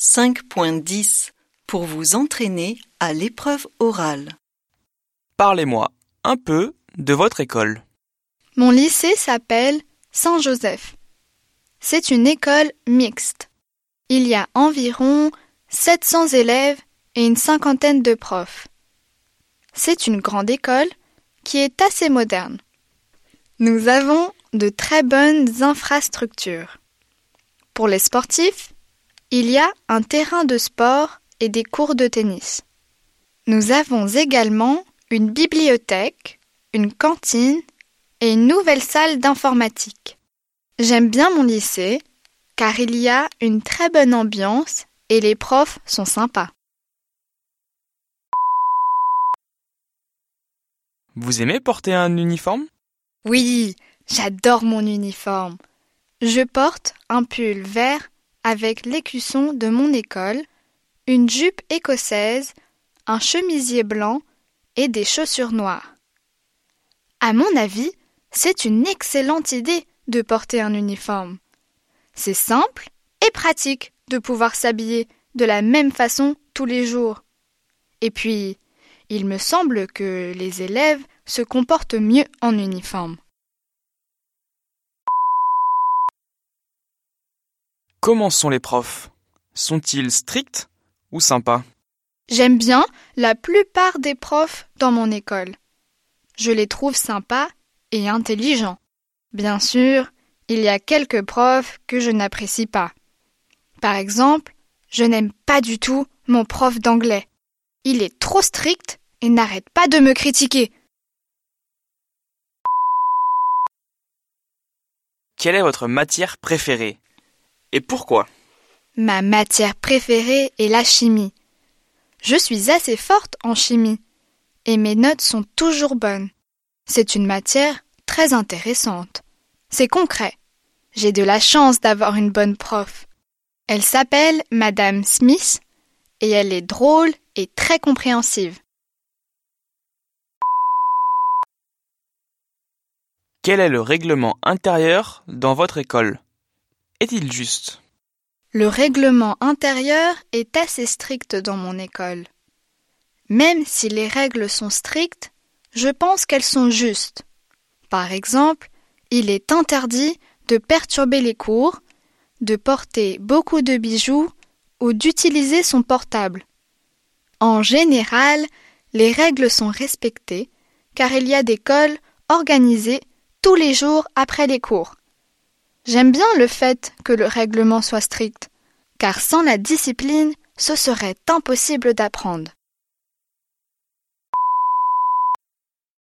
5.10 pour vous entraîner à l'épreuve orale. Parlez-moi un peu de votre école. Mon lycée s'appelle Saint-Joseph. C'est une école mixte. Il y a environ 700 élèves et une cinquantaine de profs. C'est une grande école qui est assez moderne. Nous avons de très bonnes infrastructures. Pour les sportifs, il y a un terrain de sport et des cours de tennis. Nous avons également une bibliothèque, une cantine et une nouvelle salle d'informatique. J'aime bien mon lycée car il y a une très bonne ambiance et les profs sont sympas. Vous aimez porter un uniforme? Oui, j'adore mon uniforme. Je porte un pull vert avec l'écusson de mon école, une jupe écossaise, un chemisier blanc et des chaussures noires. À mon avis, c'est une excellente idée de porter un uniforme. C'est simple et pratique de pouvoir s'habiller de la même façon tous les jours. Et puis, il me semble que les élèves se comportent mieux en uniforme. Comment sont les profs? Sont-ils stricts ou sympas? J'aime bien la plupart des profs dans mon école. Je les trouve sympas et intelligents. Bien sûr, il y a quelques profs que je n'apprécie pas. Par exemple, je n'aime pas du tout mon prof d'anglais. Il est trop strict et n'arrête pas de me critiquer. Quelle est votre matière préférée? Et pourquoi? Ma matière préférée est la chimie. Je suis assez forte en chimie et mes notes sont toujours bonnes. C'est une matière très intéressante. C'est concret. J'ai de la chance d'avoir une bonne prof. Elle s'appelle Madame Smith et elle est drôle et très compréhensive. Quel est le règlement intérieur dans votre école? Est-il juste? Le règlement intérieur est assez strict dans mon école. Même si les règles sont strictes, je pense qu'elles sont justes. Par exemple, il est interdit de perturber les cours, de porter beaucoup de bijoux ou d'utiliser son portable. En général, les règles sont respectées car il y a des cols organisés tous les jours après les cours. J'aime bien le fait que le règlement soit strict, car sans la discipline, ce serait impossible d'apprendre.